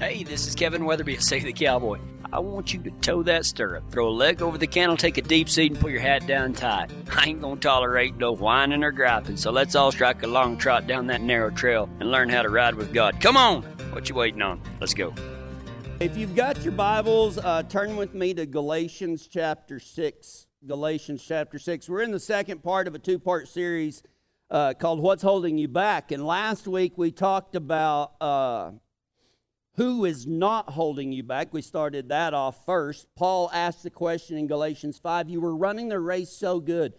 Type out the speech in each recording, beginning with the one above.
Hey, this is Kevin Weatherby at Say the Cowboy. I want you to toe that stirrup, throw a leg over the cantle, take a deep seat, and pull your hat down tight. I ain't gonna tolerate no whining or griping, so let's all strike a long trot down that narrow trail and learn how to ride with God. Come on! What you waiting on? Let's go. If you've got your Bibles, uh, turn with me to Galatians chapter 6. Galatians chapter 6. We're in the second part of a two part series uh, called What's Holding You Back. And last week we talked about uh, who is not holding you back. We started that off first. Paul asked the question in Galatians 5 You were running the race so good,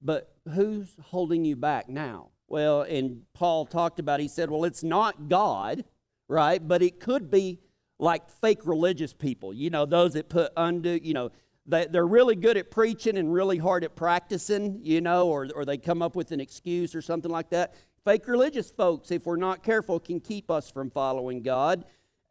but who's holding you back now? Well, and Paul talked about, he said, Well, it's not God, right? But it could be like fake religious people, you know, those that put undue, you know, they, they're really good at preaching and really hard at practicing, you know, or, or they come up with an excuse or something like that. Fake religious folks, if we're not careful, can keep us from following God.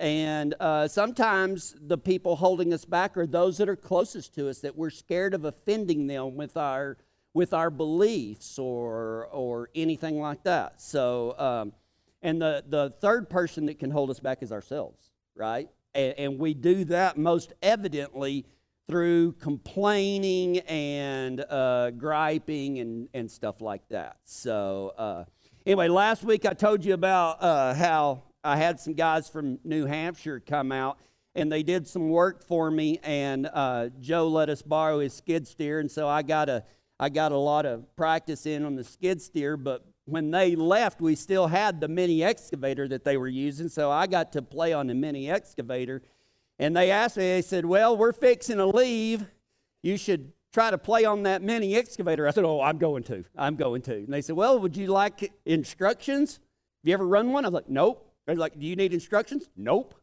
And uh, sometimes the people holding us back are those that are closest to us, that we're scared of offending them with our with our beliefs or or anything like that. So, um, and the the third person that can hold us back is ourselves right? And, and we do that most evidently through complaining and uh, griping and, and stuff like that. So, uh, anyway, last week I told you about uh, how I had some guys from New Hampshire come out and they did some work for me. And uh, Joe let us borrow his skid steer, and so I got a I got a lot of practice in on the skid steer. But when they left, we still had the mini excavator that they were using, so I got to play on the mini excavator. And they asked me, they said, Well, we're fixing to leave. You should try to play on that mini excavator. I said, Oh, I'm going to. I'm going to. And they said, Well, would you like instructions? Have you ever run one? I was like, Nope. They're like, Do you need instructions? Nope.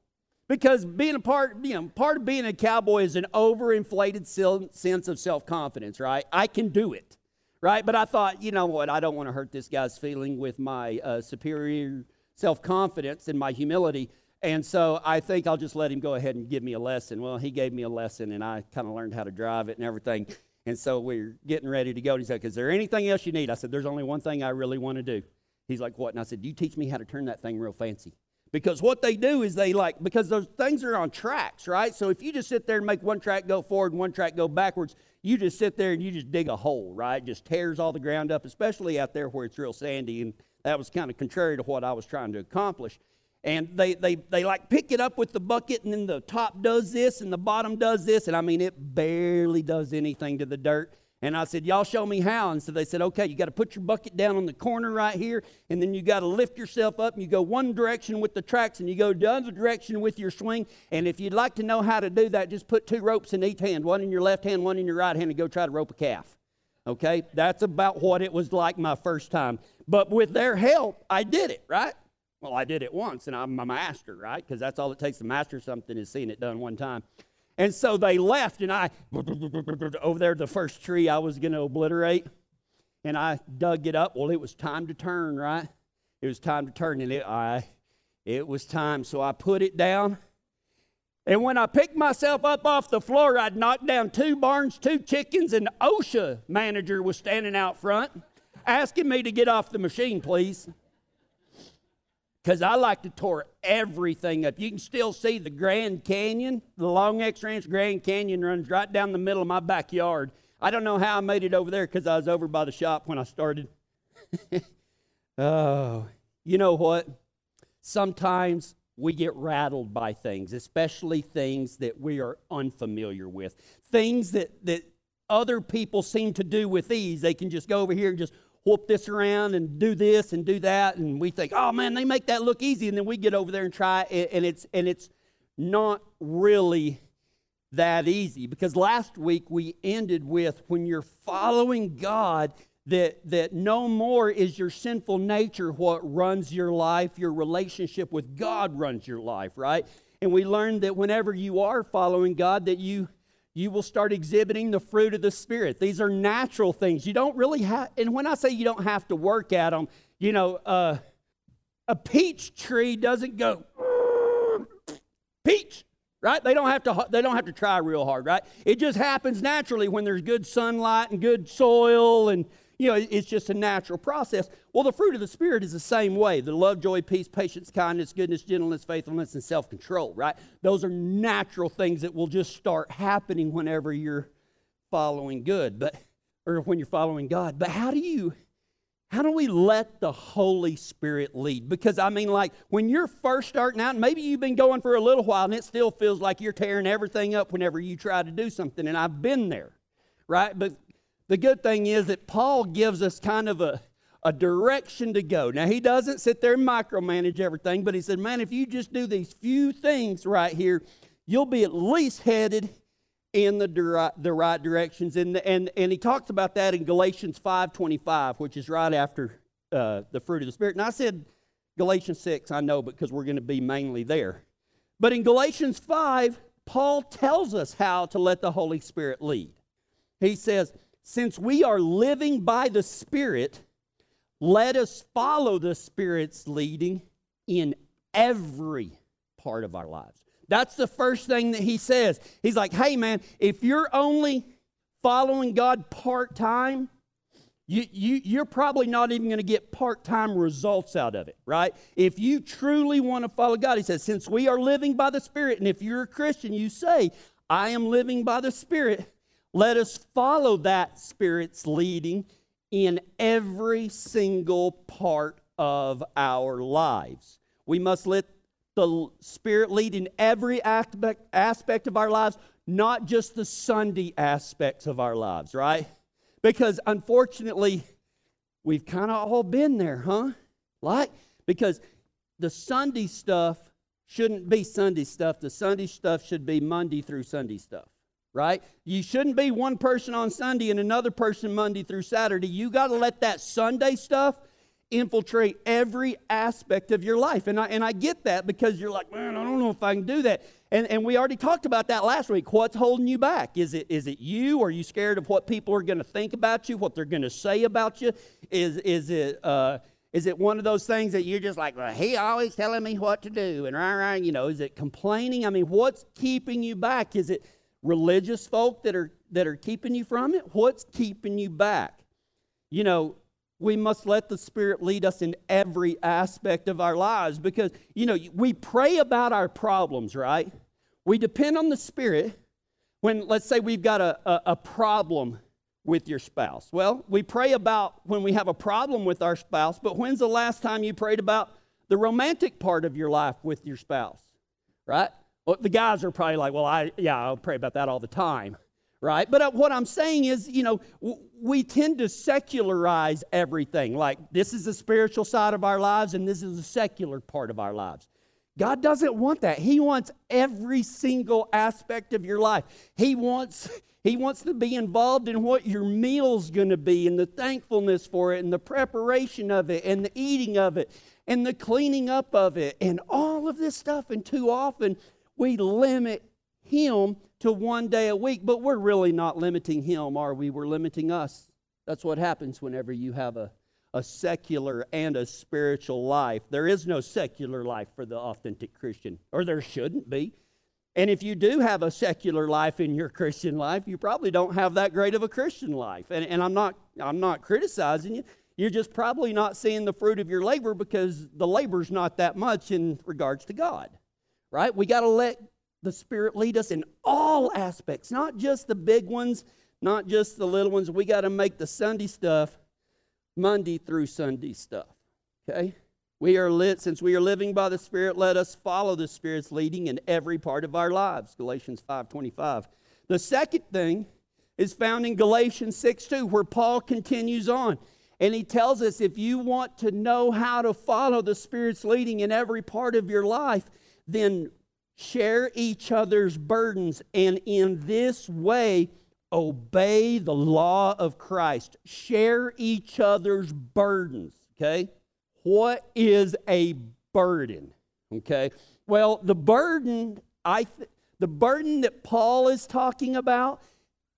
Because being a part, you know, part of being a cowboy is an overinflated sense of self confidence, right? I can do it right? But I thought, you know what? I don't want to hurt this guy's feeling with my uh, superior self confidence and my humility. And so I think I'll just let him go ahead and give me a lesson. Well, he gave me a lesson, and I kind of learned how to drive it and everything. And so we're getting ready to go. And he said, Is there anything else you need? I said, There's only one thing I really want to do. He's like, What? And I said, do You teach me how to turn that thing real fancy. Because what they do is they like, because those things are on tracks, right? So if you just sit there and make one track go forward and one track go backwards, you just sit there and you just dig a hole, right? Just tears all the ground up, especially out there where it's real sandy. And that was kind of contrary to what I was trying to accomplish. And they, they, they like pick it up with the bucket, and then the top does this and the bottom does this. And I mean, it barely does anything to the dirt. And I said, Y'all show me how. And so they said, Okay, you got to put your bucket down on the corner right here, and then you got to lift yourself up, and you go one direction with the tracks, and you go the other direction with your swing. And if you'd like to know how to do that, just put two ropes in each hand, one in your left hand, one in your right hand, and go try to rope a calf. Okay? That's about what it was like my first time. But with their help, I did it, right? Well, I did it once, and I'm a master, right? Because that's all it takes to master something is seeing it done one time. And so they left, and I, over there, the first tree I was going to obliterate, and I dug it up. Well, it was time to turn, right? It was time to turn, and it, I, it was time. So I put it down. And when I picked myself up off the floor, I'd knocked down two barns, two chickens, and OSHA manager was standing out front asking me to get off the machine, please because I like to tore everything up. You can still see the Grand Canyon, the Long X Ranch Grand Canyon runs right down the middle of my backyard. I don't know how I made it over there because I was over by the shop when I started. oh, you know what? Sometimes we get rattled by things, especially things that we are unfamiliar with, things that, that other people seem to do with ease. They can just go over here and just whoop this around and do this and do that. And we think oh man they make that look easy. And then we get over there and try it. And it's and it's not really that easy. Because last week we ended with when you're following god that that no more is your sinful nature what runs your life. Your relationship with god runs your life right? And we learned that whenever you are following god that you you will start exhibiting the fruit of the Spirit. These are natural things. You don't really have, and when I say you don't have to work at them, you know, uh, a peach tree doesn't go peach, right? They don't have to. They don't have to try real hard, right? It just happens naturally when there's good sunlight and good soil, and you know, it's just a natural process. Well, the fruit of the Spirit is the same way the love, joy, peace, patience, kindness, goodness, gentleness, faithfulness, and self control, right? Those are natural things that will just start happening whenever you're following good, but or when you're following God. But how do you how do we let the Holy Spirit lead? Because I mean, like when you're first starting out, maybe you've been going for a little while and it still feels like you're tearing everything up whenever you try to do something. And I've been there, right? But the good thing is that Paul gives us kind of a, a direction to go. Now, he doesn't sit there and micromanage everything, but he said, man, if you just do these few things right here, you'll be at least headed in the, the right directions. And, and, and he talks about that in Galatians 5.25, which is right after uh, the fruit of the Spirit. And I said Galatians 6, I know, because we're going to be mainly there. But in Galatians 5, Paul tells us how to let the Holy Spirit lead. He says, Since we are living by the Spirit, let us follow the Spirit's leading in every part of our lives. That's the first thing that he says. He's like, hey, man, if you're only following God part time, you, you, you're probably not even going to get part time results out of it, right? If you truly want to follow God, he says, since we are living by the Spirit, and if you're a Christian, you say, I am living by the Spirit, let us follow that Spirit's leading in every single part of our lives. We must let the Spirit lead in every aspect, of our lives, not just the Sunday aspects of our lives, right? Because unfortunately, we've kind of all been there, huh? Like, because the Sunday stuff shouldn't be Sunday stuff. The Sunday stuff should be Monday through Sunday stuff, right? You shouldn't be one person on Sunday and another person Monday through Saturday. You got to let that Sunday stuff infiltrate every aspect of your life. And I, and I get that because you're like, man, I don't know if I can do that. And, and we already talked about that last week. What's holding you back? Is it, is it you? Are you scared of what people are going to think about you, what they're going to say about you? Is, is, it, uh, is it one of those things that you're just like, well, he always telling me what to do? And rah, rah, you know, is it complaining? I mean, what's keeping you back? Is it religious folk that are, that are keeping you from it? What's keeping you back? You know, we must let the Spirit lead us in every aspect of our lives because, you know, we pray about our problems, right? We depend on the Spirit when, let's say, we've got a, a, a, problem with your spouse. Well, we pray about when we have a problem with our spouse, but when's the last time you prayed about the romantic part of your life with your spouse, right? Well, the guys are probably like, well, I, yeah, I'll pray about that all the time right? But uh, what I'm saying is, you know, we tend to secularize everything. Like, this is the spiritual side of our lives, and this is the secular part of our lives. God doesn't want that. He wants every single aspect of your life. He wants he wants to be involved in what your meal's going to be and the thankfulness for it and the preparation of it and the eating of it and the cleaning up of it and all of this stuff and too often we limit him to one day a week, but we're really not limiting him, are we? We're limiting us. That's what happens whenever you have a, a secular and a spiritual life. There is no secular life for the authentic Christian, or there shouldn't be. And if you do have a secular life in your Christian life, you probably don't have that great of a Christian life. And, and I'm, not, I'm not criticizing you. You're just probably not seeing the fruit of your labor because the labor's not that much in regards to God, right? We got to let the Spirit lead us in all aspects, not just the big ones, not just the little ones. We got to make the Sunday stuff Monday through Sunday stuff. Okay? We are lit, since we are living by the Spirit, let us follow the Spirit's leading in every part of our lives. Galatians 5:25. The second thing is found in Galatians 6 2, where Paul continues on. And he tells us if you want to know how to follow the Spirit's leading in every part of your life, then share each other's burdens, and in this way, obey the law of Christ. Share each other's burdens, okay? What is a burden? Okay? Well, the burden I th- the burden that Paul is talking about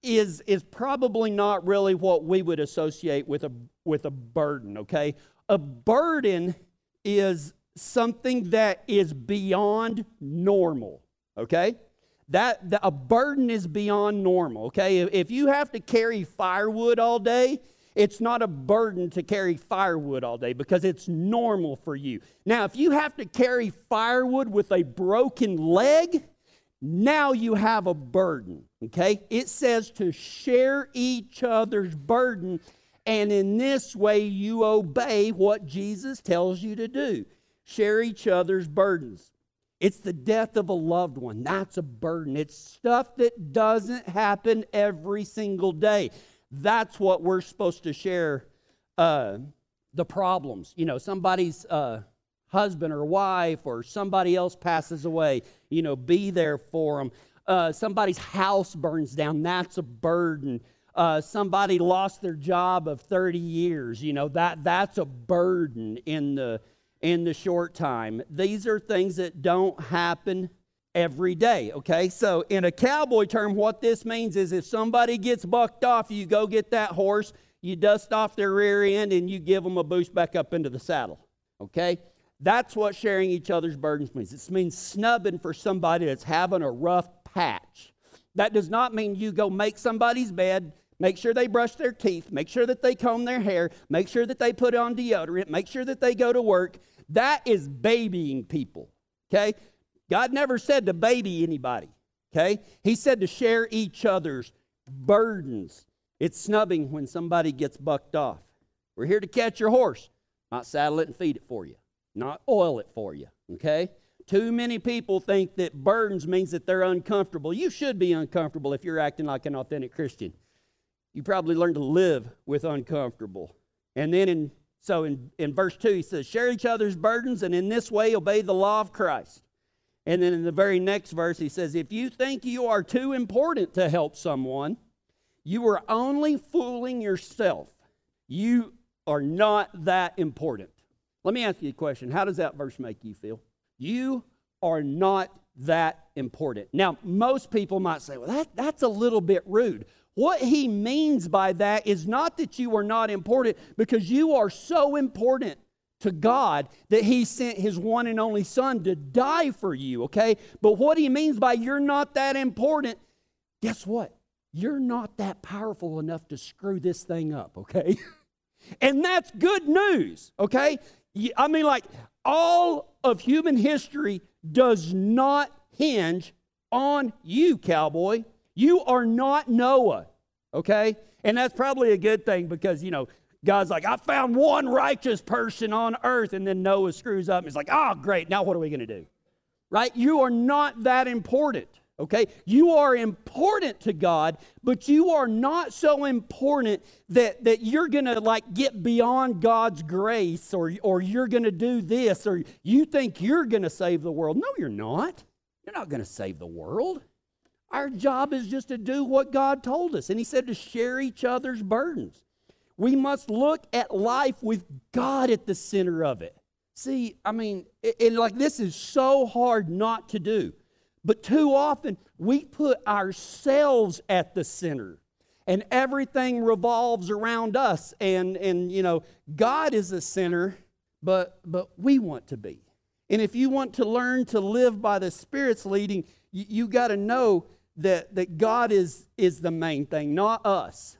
is is probably not really what we would associate with a with a burden, okay? A burden is something that is beyond normal, okay? That, that a burden is beyond normal, okay? If, if you have to carry firewood all day It's not a burden to carry firewood all day because it's normal for you. Now, if you have to carry firewood with a broken leg, now you have a burden, okay? It says to share each other's burden, and in this way you obey what Jesus tells you to do. Share each other's burdens. It's the death of a loved one. That's a burden. It's stuff that doesn't happen every single day. That's what we're supposed to share uh, the problems. You know, somebody's uh, husband or wife or somebody else passes away, you know, be there for them. Uh, somebody's house burns down, that's a burden. Uh, somebody lost their job of 30 years, you know, that, that's a burden in the, in the short time. These are things that don't happen every day, okay? So, in a cowboy term, what this means is if somebody gets bucked off, you go get that horse, you dust off their rear end, and you give them a boost back up into the saddle, okay? That's what sharing each other's burdens means. It means snubbing for somebody that's having a rough patch. That does not mean you go make somebody's bed, make sure they brush their teeth, make sure that they comb their hair, make sure that they put on deodorant, make sure that they go to work. That is babying people, okay? God never said to baby anybody, okay? He said to share each other's burdens. It's snubbing when somebody gets bucked off. We're here to catch your horse, not saddle it and feed it for you not oil it for you, okay? Too many people think that burdens means that they're uncomfortable. You should be uncomfortable if you're acting like an authentic Christian. You probably learn to live with uncomfortable. And then in so in, in verse 2, he says, Share each other's burdens, and in this way obey the law of Christ. And then in the very next verse, he says, If you think you are too important to help someone, you are only fooling yourself. You are not that important. Let me ask you a question. How does that verse make you feel? You are not that important. Now, most people might say, well, that, that's a little bit rude. What he means by that is not that you are not important, because you are so important to God that he sent his one and only son to die for you, okay? But what he means by you're not that important, guess what? You're not that powerful enough to screw this thing up, okay? and that's good news, okay? I mean, like, all of human history does not hinge on you, cowboy. You are not Noah, okay? And that's probably a good thing because, you know, God's like, I found one righteous person on earth. And then Noah screws up and he's like, oh, great. Now what are we going to do? Right? You are not that important. Okay? You are important to God, but you are not so important that, that you're going to like get beyond God's grace or, or you're going to do this or you think you're going to save the world. No, you're not. You're not going to save the world. Our job is just to do what God told us. And He said to share each other's burdens. We must look at life with God at the center of it. See, I mean, and like this is so hard not to do. But too often, we put ourselves at the center and everything revolves around us. And, and you know, God is the center, but, but we want to be. And if you want to learn to live by the Spirit's leading, you, you got to know that, that God is, is the main thing, not us.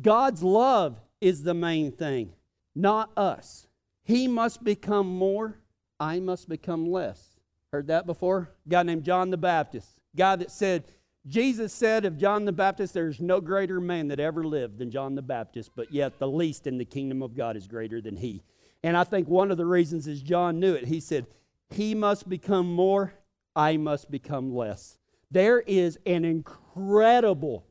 God's love is the main thing, not us. He must become more, I must become less. Heard that before? A guy named John the Baptist. Guy that said, Jesus said of John the Baptist, there's no greater man that ever lived than John the Baptist, but yet the least in the kingdom of God is greater than he. And I think one of the reasons is John knew it. He said, He must become more, I must become less. There is an incredible,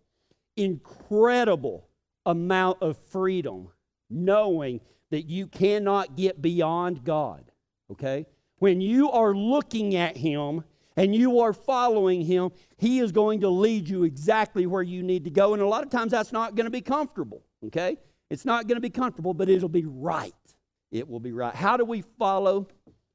incredible amount of freedom knowing that you cannot get beyond God, okay? When you are looking at Him and you are following Him, He is going to lead you exactly where you need to go. And a lot of times that's not going to be comfortable, okay? It's not going to be comfortable, but it'll be right. It will be right. How do we follow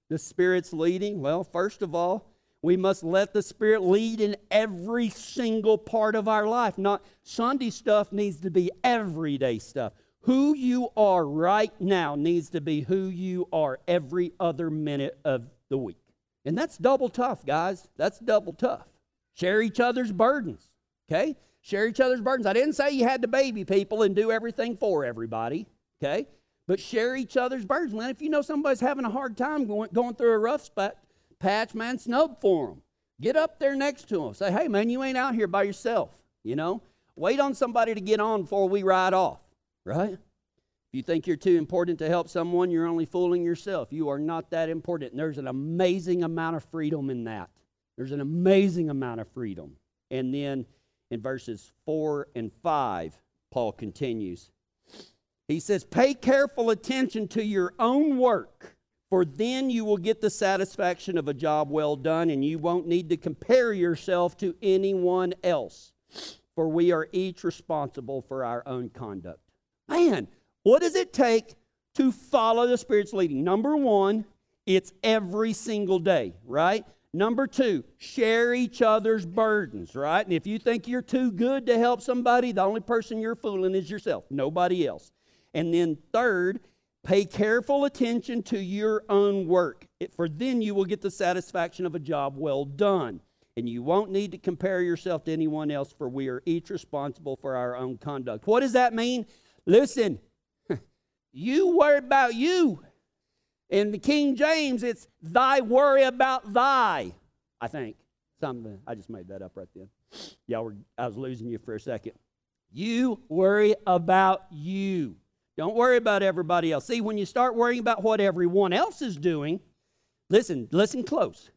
the Spirit's leading? Well, first of all, we must let the Spirit lead in every single part of our life. Not Sunday stuff needs to be everyday stuff. Who you are right now needs to be who you are every other minute of the week. And that's double tough, guys. That's double tough. Share each other's burdens, okay? Share each other's burdens. I didn't say you had to baby people and do everything for everybody, okay? But share each other's burdens. Man, if you know somebody's having a hard time going, going through a rough spot, patch, man, snub for them. Get up there next to them. Say, hey, man, you ain't out here by yourself, you know? Wait on somebody to get on before we ride off, right? If you think you're too important to help someone, you're only fooling yourself. You are not that important. And there's an amazing amount of freedom in that. There's an amazing amount of freedom. And then in verses 4 and 5, Paul continues. He says, Pay careful attention to your own work, for then you will get the satisfaction of a job well done, and you won't need to compare yourself to anyone else, for we are each responsible for our own conduct. Man, what does it take to follow the Spirit's leading? Number one, it's every single day, right? Number two, share each other's burdens, right? And if you think you're too good to help somebody, the only person you're fooling is yourself, nobody else. And then third, pay careful attention to your own work, for then you will get the satisfaction of a job well done. And you won't need to compare yourself to anyone else, for we are each responsible for our own conduct. What does that mean? Listen, you worry about you. In the King James, it's thy worry about thy, I think. Something I just made that up right then. Y'all were I was losing you for a second. You worry about you. Don't worry about everybody else. See, when you start worrying about what everyone else is doing, listen, listen close.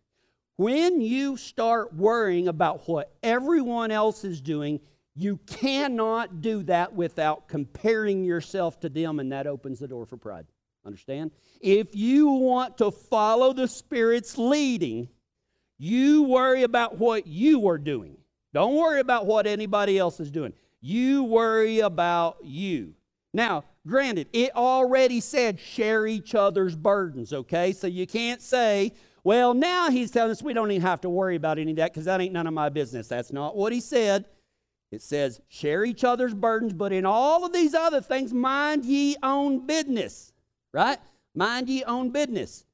When you start worrying about what everyone else is doing, you cannot do that without comparing yourself to them, and that opens the door for pride. Understand? If you want to follow the Spirit's leading, you worry about what you are doing. Don't worry about what anybody else is doing. You worry about you. Now, granted, it already said share each other's burdens, okay? So you can't say, well, now he's telling us we don't even have to worry about any of that because that ain't none of my business. That's not what he said. It says, share each other's burdens, but in all of these other things, mind ye own business, right? Mind ye own business.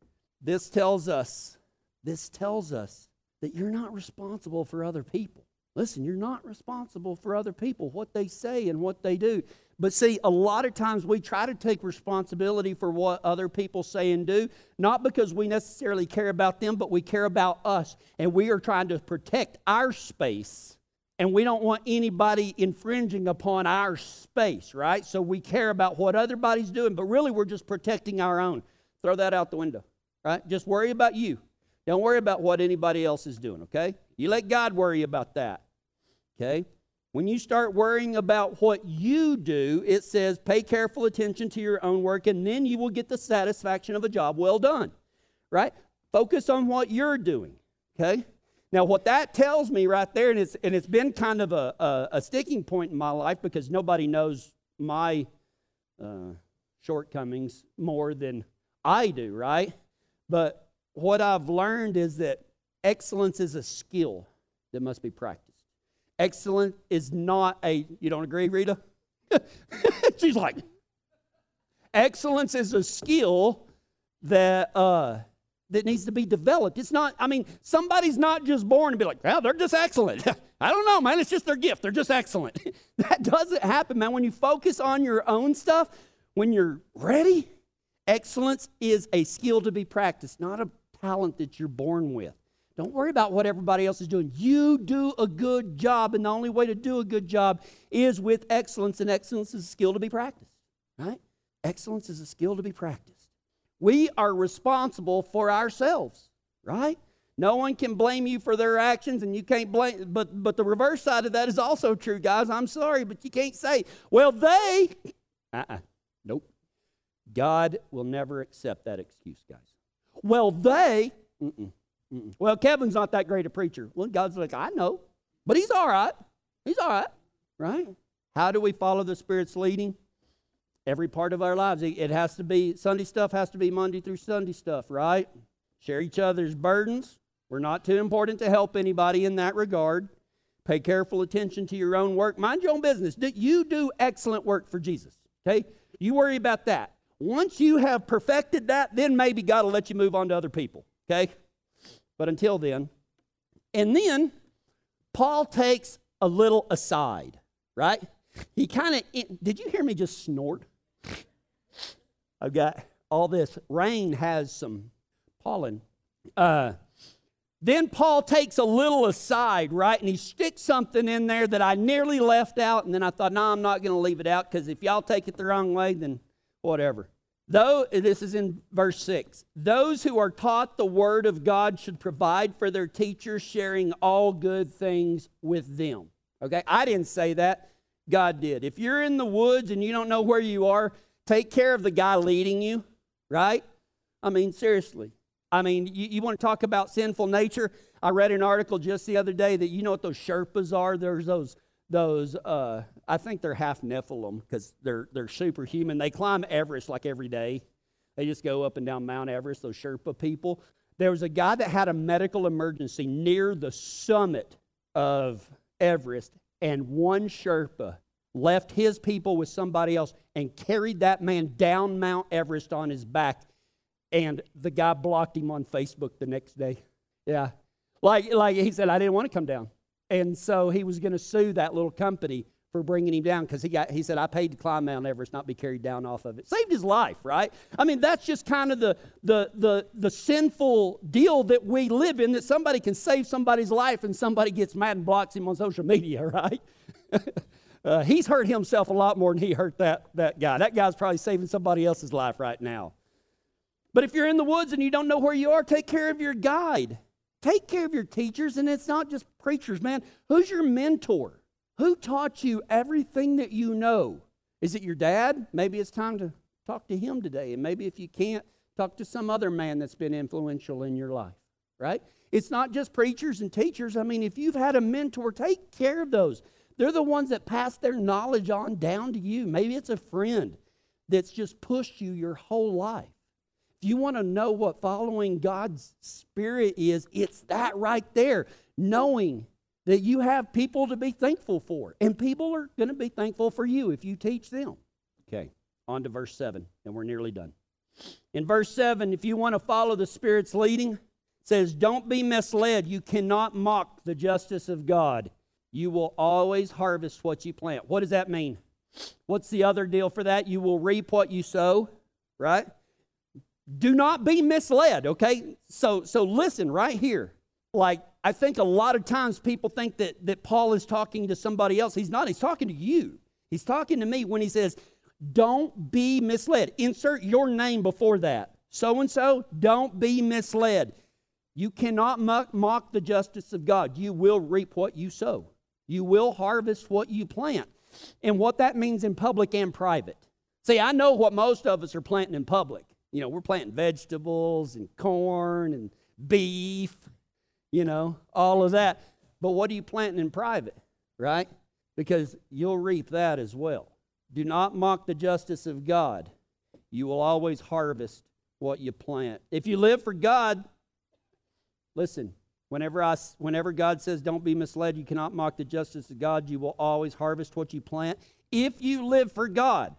This tells us, this tells us that you're not responsible for other people. Listen, you're not responsible for other people, what they say and what they do. But see, a lot of times we try to take responsibility for what other people say and do, not because we necessarily care about them, but we care about us. And we are trying to protect our space and we don't want anybody infringing upon our space, right? So we care about what other everybody's doing, but really we're just protecting our own. Throw that out the window, right? Just worry about you. Don't worry about what anybody else is doing, okay? You let God worry about that, okay? When you start worrying about what you do, it says pay careful attention to your own work, and then you will get the satisfaction of a job well done, right? Focus on what you're doing, okay? Now, what that tells me right there, and it's, and it's been kind of a, a, a sticking point in my life because nobody knows my uh, shortcomings more than I do, right? But what I've learned is that excellence is a skill that must be practiced. Excellence is not a, you don't agree, Rita? She's like, excellence is a skill that uh, that needs to be developed. It's not, I mean, somebody's not just born and be like, well, they're just excellent. I don't know, man. It's just their gift. They're just excellent. that doesn't happen, man. When you focus on your own stuff, when you're ready, excellence is a skill to be practiced, not a talent that you're born with. Don't worry about what everybody else is doing. You do a good job, and the only way to do a good job is with excellence, and excellence is a skill to be practiced, right? Excellence is a skill to be practiced. We are responsible for ourselves, right? No one can blame you for their actions, and you can't blame. But but the reverse side of that is also true, guys. I'm sorry, but you can't say, "Well, they." Uh-uh. Nope. God will never accept that excuse, guys. Well, they. Mm-mm. Mm-mm. Well, Kevin's not that great a preacher. Well, God's like, I know, but he's all right. He's all right, right? How do we follow the Spirit's leading? every part of our lives. It has to be, Sunday stuff has to be Monday through Sunday stuff, right? Share each other's burdens. We're not too important to help anybody in that regard. Pay careful attention to your own work. Mind your own business. You do excellent work for Jesus, okay? You worry about that. Once you have perfected that, then maybe God will let you move on to other people, okay? But until then, and then Paul takes a little aside, right? He kind of, did you hear me just snort? I've got all this. Rain has some pollen. Uh, then Paul takes a little aside, right? And he sticks something in there that I nearly left out. And then I thought, no, I'm not going to leave it out because if y'all take it the wrong way, then whatever. Though, this is in verse 6. Those who are taught the word of God should provide for their teachers, sharing all good things with them. Okay? I didn't say that. God did. If you're in the woods and you don't know where you are, take care of the guy leading you, right? I mean, seriously. I mean, you, you want to talk about sinful nature? I read an article just the other day that you know what those Sherpas are? There's those, those uh, I think they're half Nephilim because they're, they're superhuman. They climb Everest like every day. They just go up and down Mount Everest, those Sherpa people. There was a guy that had a medical emergency near the summit of Everest, and one Sherpa left his people with somebody else and carried that man down Mount Everest on his back and the guy blocked him on Facebook the next day. Yeah. Like, like he said, I didn't want to come down. And so he was going to sue that little company for bringing him down because he, got, he said, I paid to climb Mount Everest, not be carried down off of it. Saved his life, right? I mean, that's just kind of the, the, the, the sinful deal that we live in that somebody can save somebody's life and somebody gets mad and blocks him on social media, right? uh, he's hurt himself a lot more than he hurt that, that guy. That guy's probably saving somebody else's life right now. But if you're in the woods and you don't know where you are, take care of your guide. Take care of your teachers, and it's not just preachers, man. Who's your mentor? Who taught you everything that you know? Is it your dad? Maybe it's time to talk to him today. And maybe if you can't, talk to some other man that's been influential in your life, right? It's not just preachers and teachers. I mean, if you've had a mentor, take care of those. They're the ones that pass their knowledge on down to you. Maybe it's a friend that's just pushed you your whole life. If you want to know what following God's Spirit is, it's that right there. Knowing that you have people to be thankful for. And people are going to be thankful for you if you teach them. Okay, on to verse 7, and we're nearly done. In verse 7, if you want to follow the Spirit's leading, it says, Don't be misled. You cannot mock the justice of God. You will always harvest what you plant. What does that mean? What's the other deal for that? You will reap what you sow, right? do not be misled okay so so listen right here like i think a lot of times people think that that paul is talking to somebody else. He's not. He's talking to you. He's talking to me when he says don't be misled. Insert your name before that. So and so don't be misled. You cannot mock, mock the justice of god. You will reap what you sow. You will harvest what you plant. And what that means in public and private. See i know what most of us are planting in public. You know, we're planting vegetables and corn and beef, you know, all of that. But what are you planting in private, right? Because you'll reap that as well. Do not mock the justice of God. You will always harvest what you plant. If you live for God, listen, whenever, I, whenever God says don't be misled, you cannot mock the justice of God, you will always harvest what you plant. If you live for God,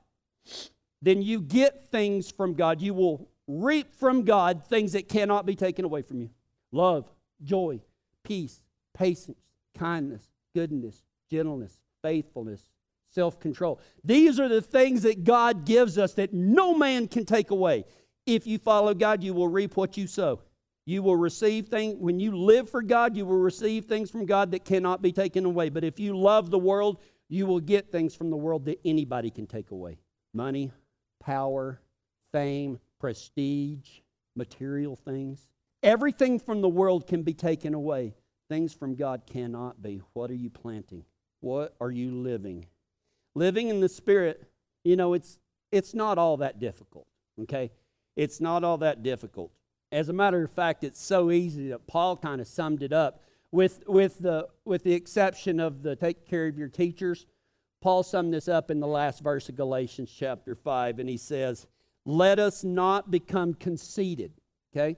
then you get things from God. You will reap from God things that cannot be taken away from you love, joy, peace, patience, kindness, goodness, gentleness, faithfulness, self control. These are the things that God gives us that no man can take away. If you follow God, you will reap what you sow. You will receive things, when you live for God, you will receive things from God that cannot be taken away. But if you love the world, you will get things from the world that anybody can take away money, power, fame, prestige, material things. Everything from the world can be taken away. Things from God cannot be. What are you planting? What are you living? Living in the Spirit, you know, it's, it's not all that difficult, okay? It's not all that difficult. As a matter of fact, it's so easy that Paul kind of summed it up with, with, the, with the exception of the take care of your teachers. Paul summed this up in the last verse of Galatians chapter 5, and he says, Let us not become conceited. Okay?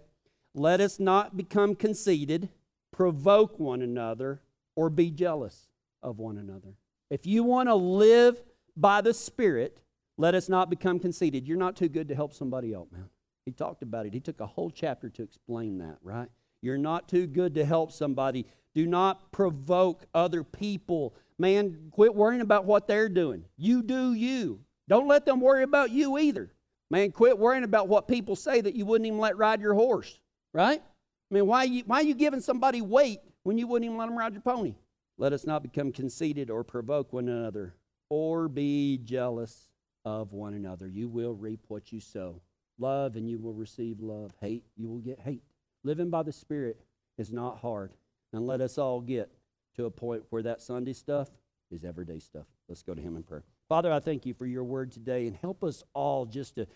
Let us not become conceited, provoke one another, or be jealous of one another. If you want to live by the Spirit, let us not become conceited. You're not too good to help somebody else, man. He talked about it. He took a whole chapter to explain that, right? You're not too good to help somebody Do not provoke other people. Man, quit worrying about what they're doing. You do you. Don't let them worry about you either. Man, quit worrying about what people say that you wouldn't even let ride your horse, right? I mean, why are you, why are you giving somebody weight when you wouldn't even let them ride your pony? Let us not become conceited or provoke one another or be jealous of one another. You will reap what you sow. Love and you will receive love. Hate, you will get hate. Living by the Spirit is not hard. And let us all get to a point where that Sunday stuff is everyday stuff. Let's go to Him in prayer. Father, I thank you for your word today and help us all just to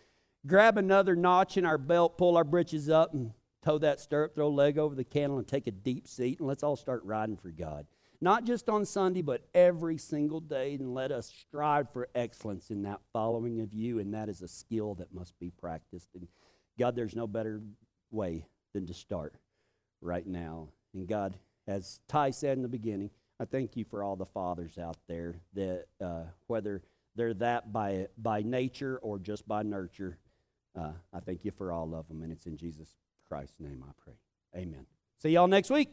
grab another notch in our belt, pull our britches up, and toe that stirrup, throw a leg over the cantle, and take a deep seat. And let's all start riding for God. Not just on Sunday, but every single day. And let us strive for excellence in that following of you. And that is a skill that must be practiced. And God, there's no better way than to start right now. And God, as Ty said in the beginning, I thank you for all the fathers out there that, uh, whether they're that by, by nature or just by nurture, uh, I thank you for all of them. And it's in Jesus Christ's name I pray. Amen. See y'all next week.